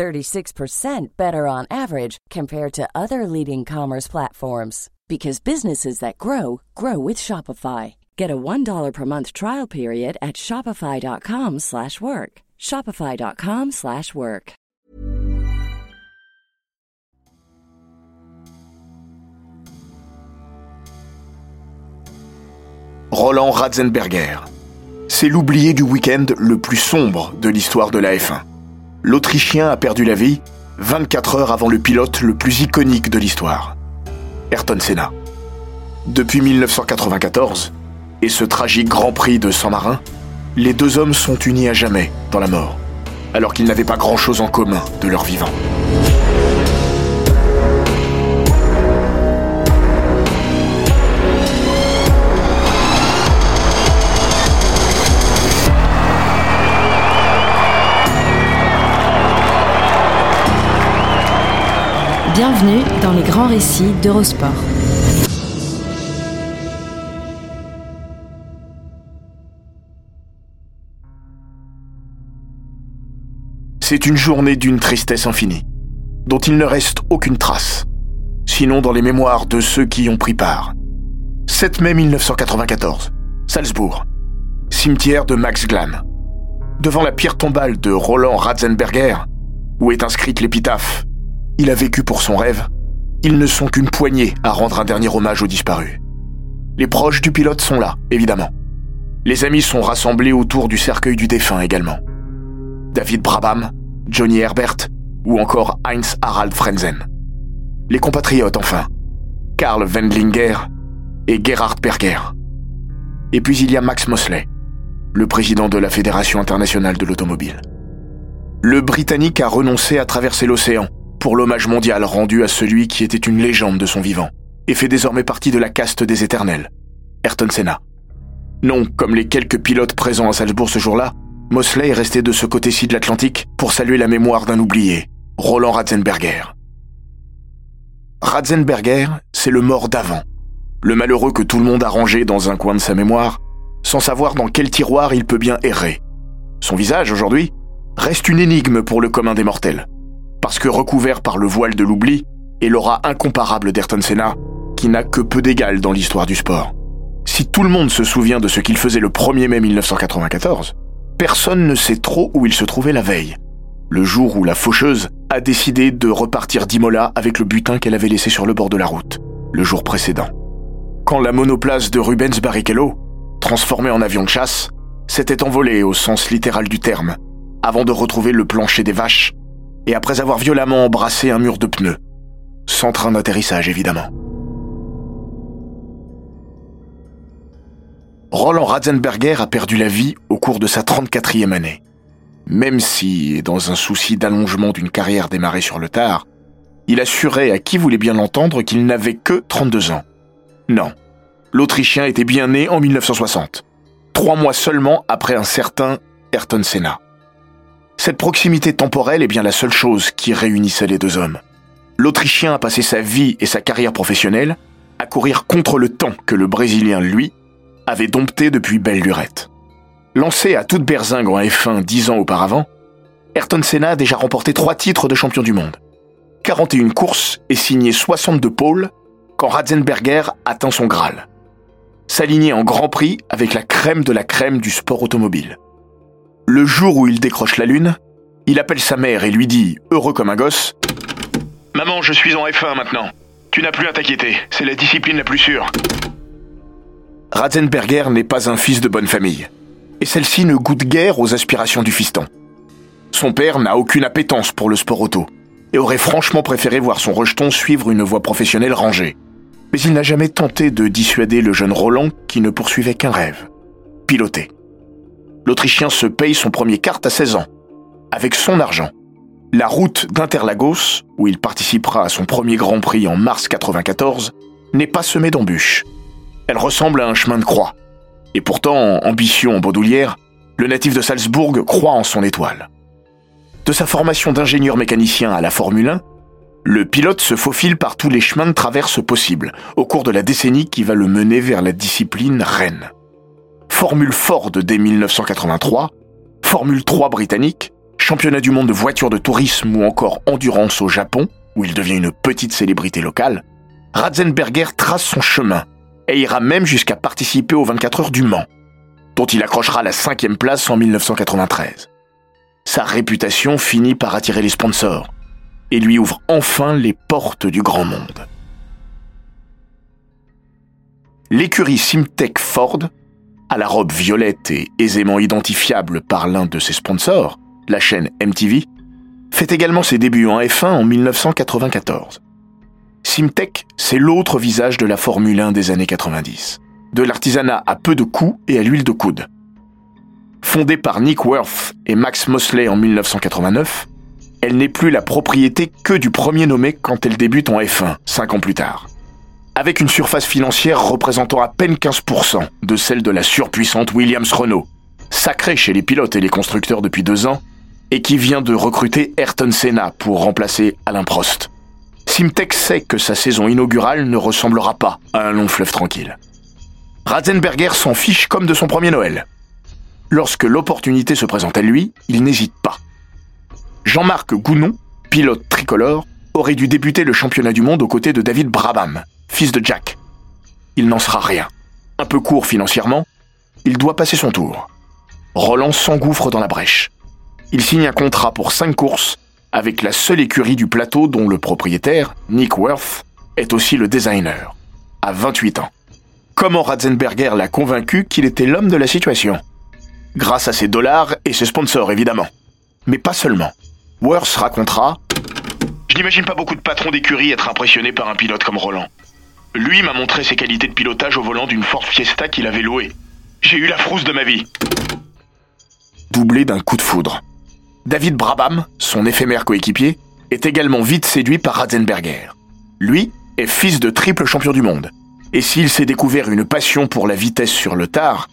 36% better on average compared to other leading commerce platforms because businesses that grow grow with Shopify. Get a $1 per month trial period at shopify.com/work. shopify.com/work. Roland Ratzenberger. C'est l'oublié du week-end le plus sombre de l'histoire de la F1. L'Autrichien a perdu la vie 24 heures avant le pilote le plus iconique de l'histoire. Ayrton Senna. Depuis 1994, et ce tragique Grand Prix de San Marin, les deux hommes sont unis à jamais dans la mort, alors qu'ils n'avaient pas grand-chose en commun de leur vivant. Bienvenue dans les grands récits d'Eurosport. C'est une journée d'une tristesse infinie, dont il ne reste aucune trace, sinon dans les mémoires de ceux qui y ont pris part. 7 mai 1994, Salzbourg, cimetière de Max Glann. Devant la pierre tombale de Roland Ratzenberger, où est inscrite l'épitaphe Il a vécu pour son rêve, ils ne sont qu'une poignée à rendre un dernier hommage aux disparus. Les proches du pilote sont là, évidemment. Les amis sont rassemblés autour du cercueil du défunt également. David Brabham, Johnny Herbert ou encore Heinz Harald Frenzen. Les compatriotes enfin, Karl Wendlinger et Gerhard Berger. Et puis il y a Max Mosley, le président de la Fédération internationale de l'automobile. Le Britannique a renoncé à traverser l'océan pour l'hommage mondial rendu à celui qui était une légende de son vivant et fait désormais partie de la caste des éternels, Ayrton Senna. Non, comme les quelques pilotes présents à Salzbourg ce jour-là, Mosley est resté de ce côté-ci de l'Atlantique pour saluer la mémoire d'un oublié, Roland Ratzenberger. Ratzenberger, c'est le mort d'avant, le malheureux que tout le monde a rangé dans un coin de sa mémoire, sans savoir dans quel tiroir il peut bien errer. Son visage, aujourd'hui, reste une énigme pour le commun des mortels, parce que recouvert par le voile de l'oubli et l'aura incomparable d'Ayrton Senna, qui n'a que peu d'égal dans l'histoire du sport. Si tout le monde se souvient de ce qu'il faisait le 1er mai 1994, personne ne sait trop où il se trouvait la veille, le jour où la faucheuse a décidé de repartir d'Imola avec le butin qu'elle avait laissé sur le bord de la route, le jour précédent. Quand la monoplace de Rubens Barrichello, transformée en avion de chasse, s'était envolée au sens littéral du terme, avant de retrouver le plancher des vaches, et après avoir violemment embrassé un mur de pneus, sans train d'atterrissage évidemment. Roland Ratzenberger a perdu la vie au cours de sa 34e année. Même si, dans un souci d'allongement d'une carrière démarrée sur le tard, il assurait à qui voulait bien l'entendre qu'il n'avait que 32 ans. Non, l'Autrichien était bien né en 1960, trois mois seulement après un certain Ayrton Senna. Cette proximité temporelle est bien la seule chose qui réunissait les deux hommes. L'Autrichien a passé sa vie et sa carrière professionnelle à courir contre le temps que le Brésilien, lui, avait dompté depuis belle lurette. Lancé à toute berzingue en F1 dix ans auparavant, Ayrton Senna a déjà remporté trois titres de champion du monde. 41 courses et signé 62 pôles quand Ratzenberger atteint son Graal. S'aligner en Grand Prix avec la crème de la crème du sport automobile. Le jour où il décroche la lune, il appelle sa mère et lui dit, heureux comme un gosse, Maman, je suis en F1 maintenant. Tu n'as plus à t'inquiéter, c'est la discipline la plus sûre. Ratzenberger n'est pas un fils de bonne famille, et celle-ci ne goûte guère aux aspirations du fiston. Son père n'a aucune appétence pour le sport auto, et aurait franchement préféré voir son rejeton suivre une voie professionnelle rangée. Mais il n'a jamais tenté de dissuader le jeune Roland qui ne poursuivait qu'un rêve, piloter. L'Autrichien se paye son premier kart à 16 ans, avec son argent. La route d'Interlagos, où il participera à son premier Grand Prix en mars 94, n'est pas semée d'embûches. Elle ressemble à un chemin de croix. Et pourtant, ambition en bandoulière, le natif de Salzbourg croit en son étoile. De sa formation d'ingénieur mécanicien à la Formule 1, le pilote se faufile par tous les chemins de traverse possibles au cours de la décennie qui va le mener vers la discipline reine. Formule Ford dès 1983, Formule 3 britannique, championnat du monde de voitures de tourisme ou encore endurance au Japon, où il devient une petite célébrité locale, Ratzenberger trace son chemin et ira même jusqu'à participer aux 24 heures du Mans, dont il accrochera la cinquième place en 1993. Sa réputation finit par attirer les sponsors et lui ouvre enfin les portes du grand monde. L'écurie Simtech Ford, à la robe violette et aisément identifiable par l'un de ses sponsors, la chaîne MTV, fait également ses débuts en F1 en 1994. Simtech, c'est l'autre visage de la Formule 1 des années 90. De l'artisanat à peu de coûts et à l'huile de coude. Fondée par Nick Worth et Max Mosley en 1989, elle n'est plus la propriété que du premier nommé quand elle débute en F1, cinq ans plus tard. Avec une surface financière représentant à peine 15% de celle de la surpuissante Williams Renault, sacrée chez les pilotes et les constructeurs depuis deux ans, et qui vient de recruter Ayrton Senna pour remplacer Alain Prost. Simtech sait que sa saison inaugurale ne ressemblera pas à un long fleuve tranquille. Ratzenberger s'en fiche comme de son premier Noël. Lorsque l'opportunité se présente à lui, il n'hésite pas. Jean-Marc Gounon, pilote tricolore, aurait dû débuter le championnat du monde aux côtés de David Brabham, fils de Jack. Il n'en sera rien. Un peu court financièrement, il doit passer son tour. Roland s'engouffre dans la brèche. Il signe un contrat pour cinq courses avec la seule écurie du plateau dont le propriétaire, Nick Worth, est aussi le designer, à 28 ans. Comment Ratzenberger l'a convaincu qu'il était l'homme de la situation? Grâce à ses dollars et ses sponsors, évidemment. Mais pas seulement. Worth racontera Je n'imagine pas beaucoup de patrons d'écurie être impressionnés par un pilote comme Roland. Lui m'a montré ses qualités de pilotage au volant d'une Ford Fiesta qu'il avait louée. J'ai eu la frousse de ma vie. Doublé d'un coup de foudre. David Brabham, son éphémère coéquipier, est également vite séduit par Ratzenberger. Lui est fils de triple champion du monde. Et s'il s'est découvert une passion pour la vitesse sur le tard,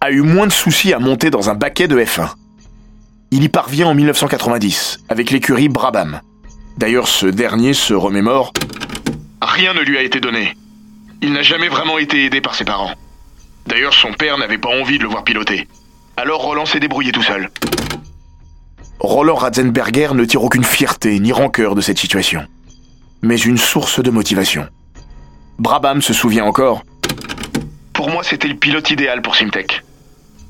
a eu moins de soucis à monter dans un baquet de F1. Il y parvient en 1990 avec l'écurie Brabham. D'ailleurs, ce dernier se remémore Rien ne lui a été donné. Il n'a jamais vraiment été aidé par ses parents. D'ailleurs, son père n'avait pas envie de le voir piloter. Alors Roland s'est débrouillé tout seul. Roland Ratzenberger ne tire aucune fierté ni rancœur de cette situation, mais une source de motivation. Brabham se souvient encore Pour moi, c'était le pilote idéal pour Simtech.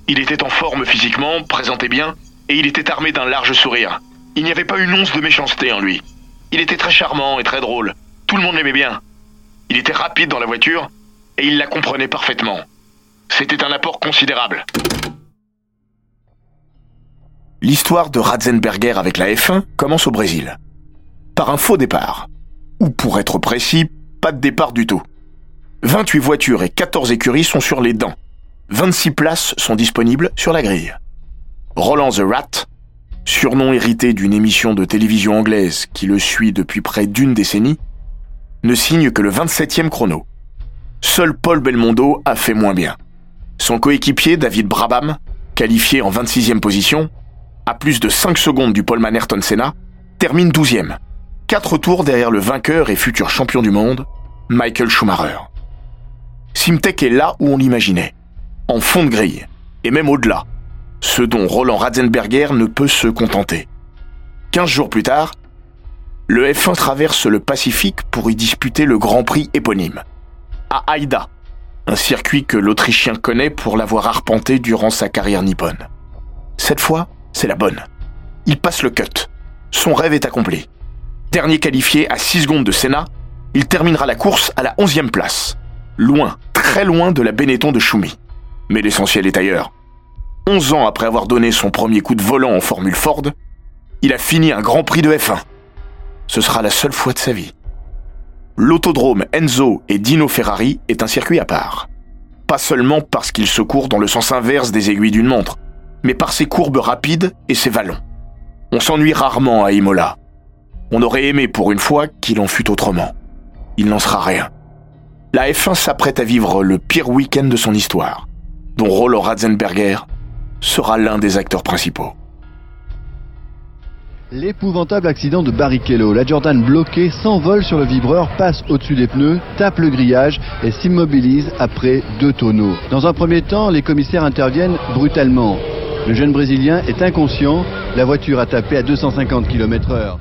Il était en forme physiquement, présentait bien, et il était armé d'un large sourire. Il n'y avait pas une once de méchanceté en lui. Il était très charmant et très drôle. Tout le monde l'aimait bien. Il était rapide dans la voiture, et il la comprenait parfaitement. C'était un apport considérable. L'histoire de Ratzenberger avec la F1 commence au Brésil. Par un faux départ. Ou pour être précis, pas de départ du tout. 28 voitures et 14 écuries sont sur les dents. 26 places sont disponibles sur la grille. Roland the Rat, surnom hérité d'une émission de télévision anglaise qui le suit depuis près d'une décennie, ne signe que le 27e chrono. Seul Paul Belmondo a fait moins bien. Son coéquipier David Brabham, qualifié en 26e position, à plus de 5 secondes du Paul Ayrton Senna, termine 12e. 4 tours derrière le vainqueur et futur champion du monde, Michael Schumacher. Simtech est là où on l'imaginait, en fond de grille, et même au-delà, ce dont Roland Ratzenberger ne peut se contenter. 15 jours plus tard, le F1 traverse le Pacifique pour y disputer le Grand Prix éponyme, à Haïda, un circuit que l'Autrichien connaît pour l'avoir arpenté durant sa carrière nippone. Cette fois, c'est la bonne. Il passe le cut. Son rêve est accompli. Dernier qualifié à 6 secondes de Senna, il terminera la course à la 11e place. Loin, très loin de la Benetton de Schumi. Mais l'essentiel est ailleurs. 11 ans après avoir donné son premier coup de volant en Formule Ford, il a fini un Grand Prix de F1. Ce sera la seule fois de sa vie. L'autodrome Enzo et Dino Ferrari est un circuit à part. Pas seulement parce qu'il se court dans le sens inverse des aiguilles d'une montre, mais par ses courbes rapides et ses vallons. On s'ennuie rarement à Imola. On aurait aimé pour une fois qu'il en fût autrement. Il n'en sera rien. La F1 s'apprête à vivre le pire week-end de son histoire, dont Rollo Ratzenberger sera l'un des acteurs principaux. L'épouvantable accident de Barrichello. La Jordan bloquée s'envole sur le vibreur, passe au-dessus des pneus, tape le grillage et s'immobilise après deux tonneaux. Dans un premier temps, les commissaires interviennent brutalement. Le jeune Brésilien est inconscient, la voiture a tapé à 250 km/h.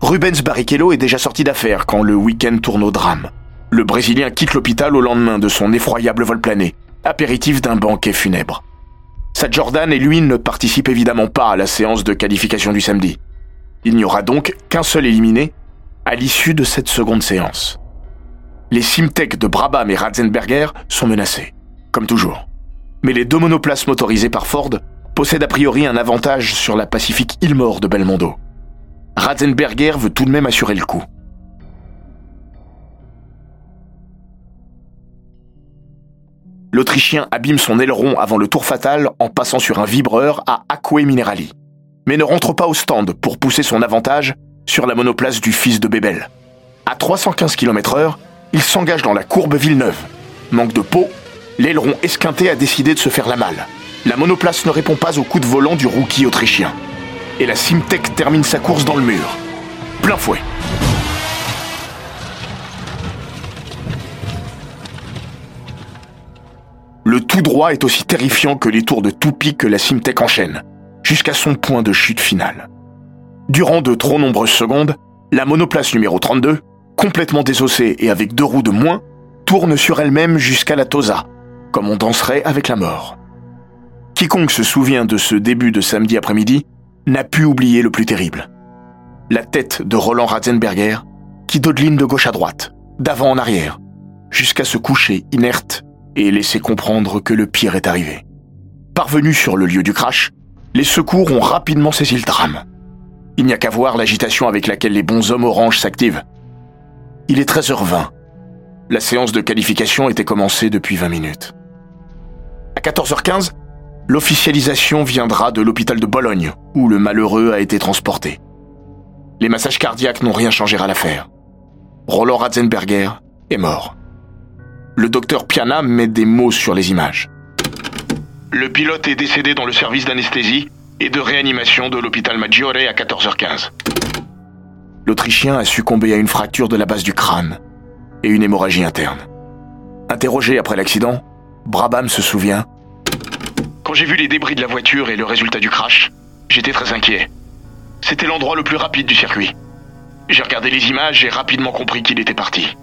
Rubens Barrichello est déjà sorti d'affaire quand le week-end tourne au drame. Le Brésilien quitte l'hôpital au lendemain de son effroyable vol plané, apéritif d'un banquet funèbre. Sa Jordan et lui ne participent évidemment pas à la séance de qualification du samedi. Il n'y aura donc qu'un seul éliminé à l'issue de cette seconde séance. Les Simtek de Brabham et Ratzenberger sont menacés, comme toujours. Mais les deux monoplaces motorisées par Ford possèdent a priori un avantage sur la Pacifique Ilmore de Belmondo. Ratzenberger veut tout de même assurer le coup. L'Autrichien abîme son aileron avant le tour fatal en passant sur un vibreur à Acque Minerali, mais ne rentre pas au stand pour pousser son avantage sur la monoplace du fils de Bebel. À 315 km/h, il s'engage dans la courbe Villeneuve. Manque de peau, l'aileron esquinté a décidé de se faire la malle. La monoplace ne répond pas au coup de volant du rookie autrichien. Et la Simtech termine sa course dans le mur. Plein fouet. Le tout droit est aussi terrifiant que les tours de toupie que la Simtech enchaîne, jusqu'à son point de chute finale. Durant de trop nombreuses secondes, la monoplace numéro 32, complètement désossée et avec deux roues de moins, tourne sur elle-même jusqu'à la Tosa, comme on danserait avec la mort. Quiconque se souvient de ce début de samedi après-midi n'a pu oublier le plus terrible. La tête de Roland Ratzenberger, qui dodeline de gauche à droite, d'avant en arrière, jusqu'à se coucher inerte et laisser comprendre que le pire est arrivé. Parvenu sur le lieu du crash, les secours ont rapidement saisi le drame. Il n'y a qu'à voir l'agitation avec laquelle les bons hommes orange s'activent. Il est 13h20. La séance de qualification était commencée depuis 20 minutes. À 14h15, l'officialisation viendra de l'hôpital de Bologne, où le malheureux a été transporté. Les massages cardiaques n'ont rien changé à l'affaire. Roland Ratzenberger est mort le docteur Piana met des mots sur les images. Le pilote est décédé dans le service d'anesthésie et de réanimation de l'hôpital Maggiore à 14h15. L'Autrichien a succombé à une fracture de la base du crâne et une hémorragie interne. Interrogé après l'accident, Brabham se souvient. Quand j'ai vu les débris de la voiture et le résultat du crash, j'étais très inquiet. C'était l'endroit le plus rapide du circuit. J'ai regardé les images et rapidement compris qu'il était parti.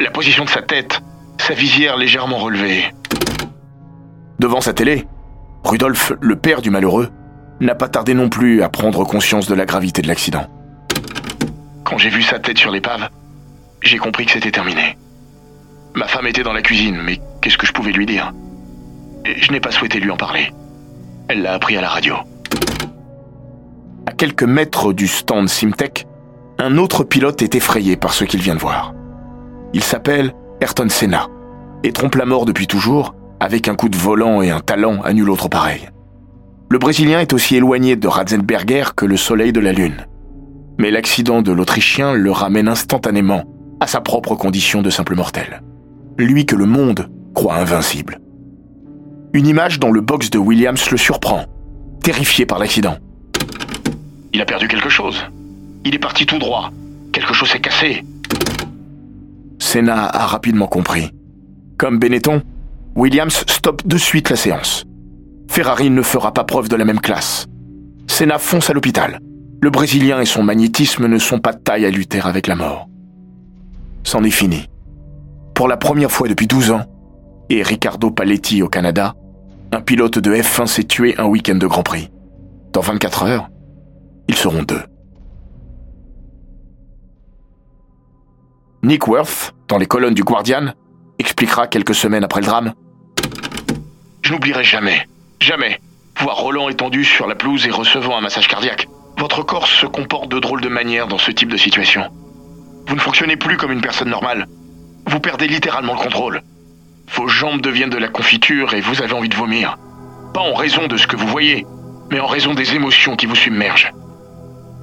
La position de sa tête, sa visière légèrement relevée. Devant sa télé, Rudolf, le père du malheureux, n'a pas tardé non plus à prendre conscience de la gravité de l'accident. Quand j'ai vu sa tête sur l'épave, j'ai compris que c'était terminé. Ma femme était dans la cuisine, mais qu'est-ce que je pouvais lui dire? Je n'ai pas souhaité lui en parler. Elle l'a appris à la radio. À quelques mètres du stand Simtech, un autre pilote est effrayé par ce qu'il vient de voir. Il s'appelle Ayrton Senna, et trompe la mort depuis toujours, avec un coup de volant et un talent à nul autre pareil. Le Brésilien est aussi éloigné de Ratzenberger que le soleil de la Lune. Mais l'accident de l'Autrichien le ramène instantanément à sa propre condition de simple mortel. Lui que le monde croit invincible. Une image dont le box de Williams le surprend, terrifié par l'accident. Il a perdu quelque chose. Il est parti tout droit. Quelque chose s'est cassé. Senna a rapidement compris. Comme Benetton, Williams stoppe de suite la séance. Ferrari ne fera pas preuve de la même classe. Senna fonce à l'hôpital. Le Brésilien et son magnétisme ne sont pas de taille à lutter avec la mort. C'en est fini. Pour la première fois depuis 12 ans, et Ricardo Paletti au Canada, un pilote de F1 s'est tué un week-end de Grand Prix. Dans 24 heures, ils seront deux. Nick Worth, dans les colonnes du Guardian, expliquera quelques semaines après le drame. Je n'oublierai jamais, jamais, voir Roland étendu sur la pelouse et recevant un massage cardiaque. Votre corps se comporte de drôles de manière dans ce type de situation. Vous ne fonctionnez plus comme une personne normale. Vous perdez littéralement le contrôle. Vos jambes deviennent de la confiture et vous avez envie de vomir. Pas en raison de ce que vous voyez, mais en raison des émotions qui vous submergent.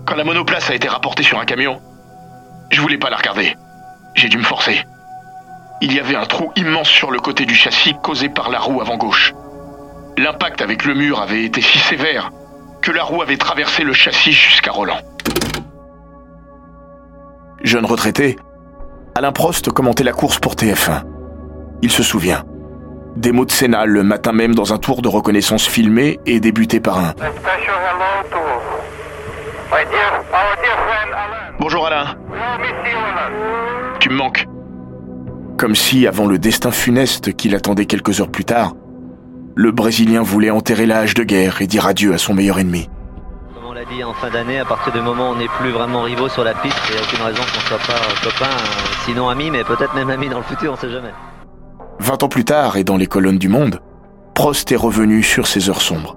Quand la monoplace a été rapportée sur un camion, je voulais pas la regarder. J'ai dû me forcer. Il y avait un trou immense sur le côté du châssis causé par la roue avant gauche. L'impact avec le mur avait été si sévère que la roue avait traversé le châssis jusqu'à Roland. Jeune retraité, Alain Prost commentait la course pour TF1. Il se souvient. Des mots de Sénat le matin même dans un tour de reconnaissance filmé et débuté par un Bonjour Alain. Tu me manques. Comme si, avant le destin funeste qui l'attendait quelques heures plus tard, le Brésilien voulait enterrer la hache de guerre et dire adieu à son meilleur ennemi. Comme on l'a dit en fin d'année, à partir du moment où on n'est plus vraiment rivaux sur la piste, il n'y a aucune raison qu'on ne soit pas copains, euh, sinon amis, mais peut-être même amis dans le futur, on ne sait jamais. Vingt ans plus tard, et dans les colonnes du Monde, Prost est revenu sur ses heures sombres.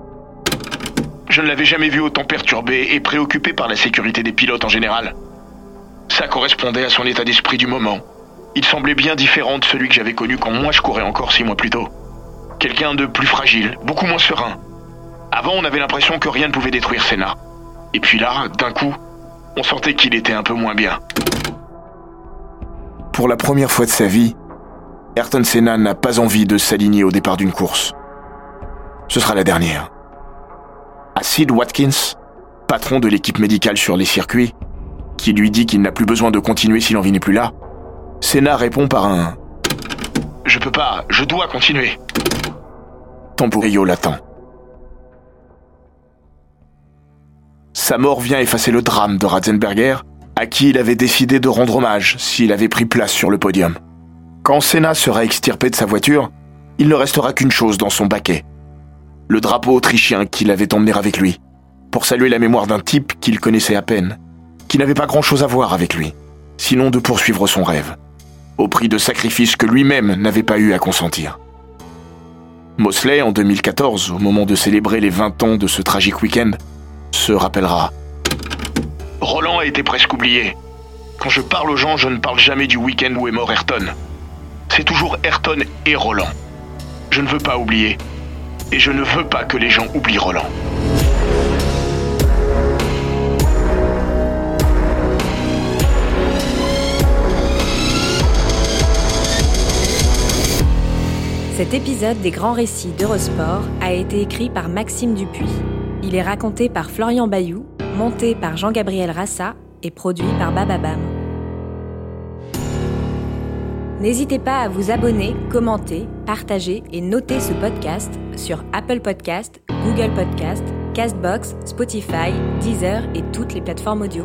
Je ne l'avais jamais vu autant perturbé et préoccupé par la sécurité des pilotes en général. Ça correspondait à son état d'esprit du moment. Il semblait bien différent de celui que j'avais connu quand moi je courais encore six mois plus tôt. Quelqu'un de plus fragile, beaucoup moins serein. Avant, on avait l'impression que rien ne pouvait détruire Senna. Et puis là, d'un coup, on sentait qu'il était un peu moins bien. Pour la première fois de sa vie, Ayrton Senna n'a pas envie de s'aligner au départ d'une course. Ce sera la dernière. À Sid Watkins, patron de l'équipe médicale sur les circuits, qui lui dit qu'il n'a plus besoin de continuer si l'envie n'est plus là, Senna répond par un Je peux pas, je dois continuer. Tamburillo l'attend. Sa mort vient effacer le drame de Ratzenberger, à qui il avait décidé de rendre hommage s'il avait pris place sur le podium. Quand Senna sera extirpé de sa voiture, il ne restera qu'une chose dans son baquet. Le drapeau autrichien qu'il avait emmené avec lui, pour saluer la mémoire d'un type qu'il connaissait à peine, qui n'avait pas grand-chose à voir avec lui, sinon de poursuivre son rêve, au prix de sacrifices que lui-même n'avait pas eu à consentir. Mosley, en 2014, au moment de célébrer les 20 ans de ce tragique week-end, se rappellera. Roland a été presque oublié. Quand je parle aux gens, je ne parle jamais du week-end où est mort Ayrton. C'est toujours Ayrton et Roland. Je ne veux pas oublier. Et je ne veux pas que les gens oublient Roland. Cet épisode des grands récits d'Eurosport a été écrit par Maxime Dupuis. Il est raconté par Florian Bayou, monté par Jean-Gabriel Rassa et produit par Bababam. N'hésitez pas à vous abonner, commenter, partager et noter ce podcast sur Apple Podcast, Google Podcast, Castbox, Spotify, Deezer et toutes les plateformes audio.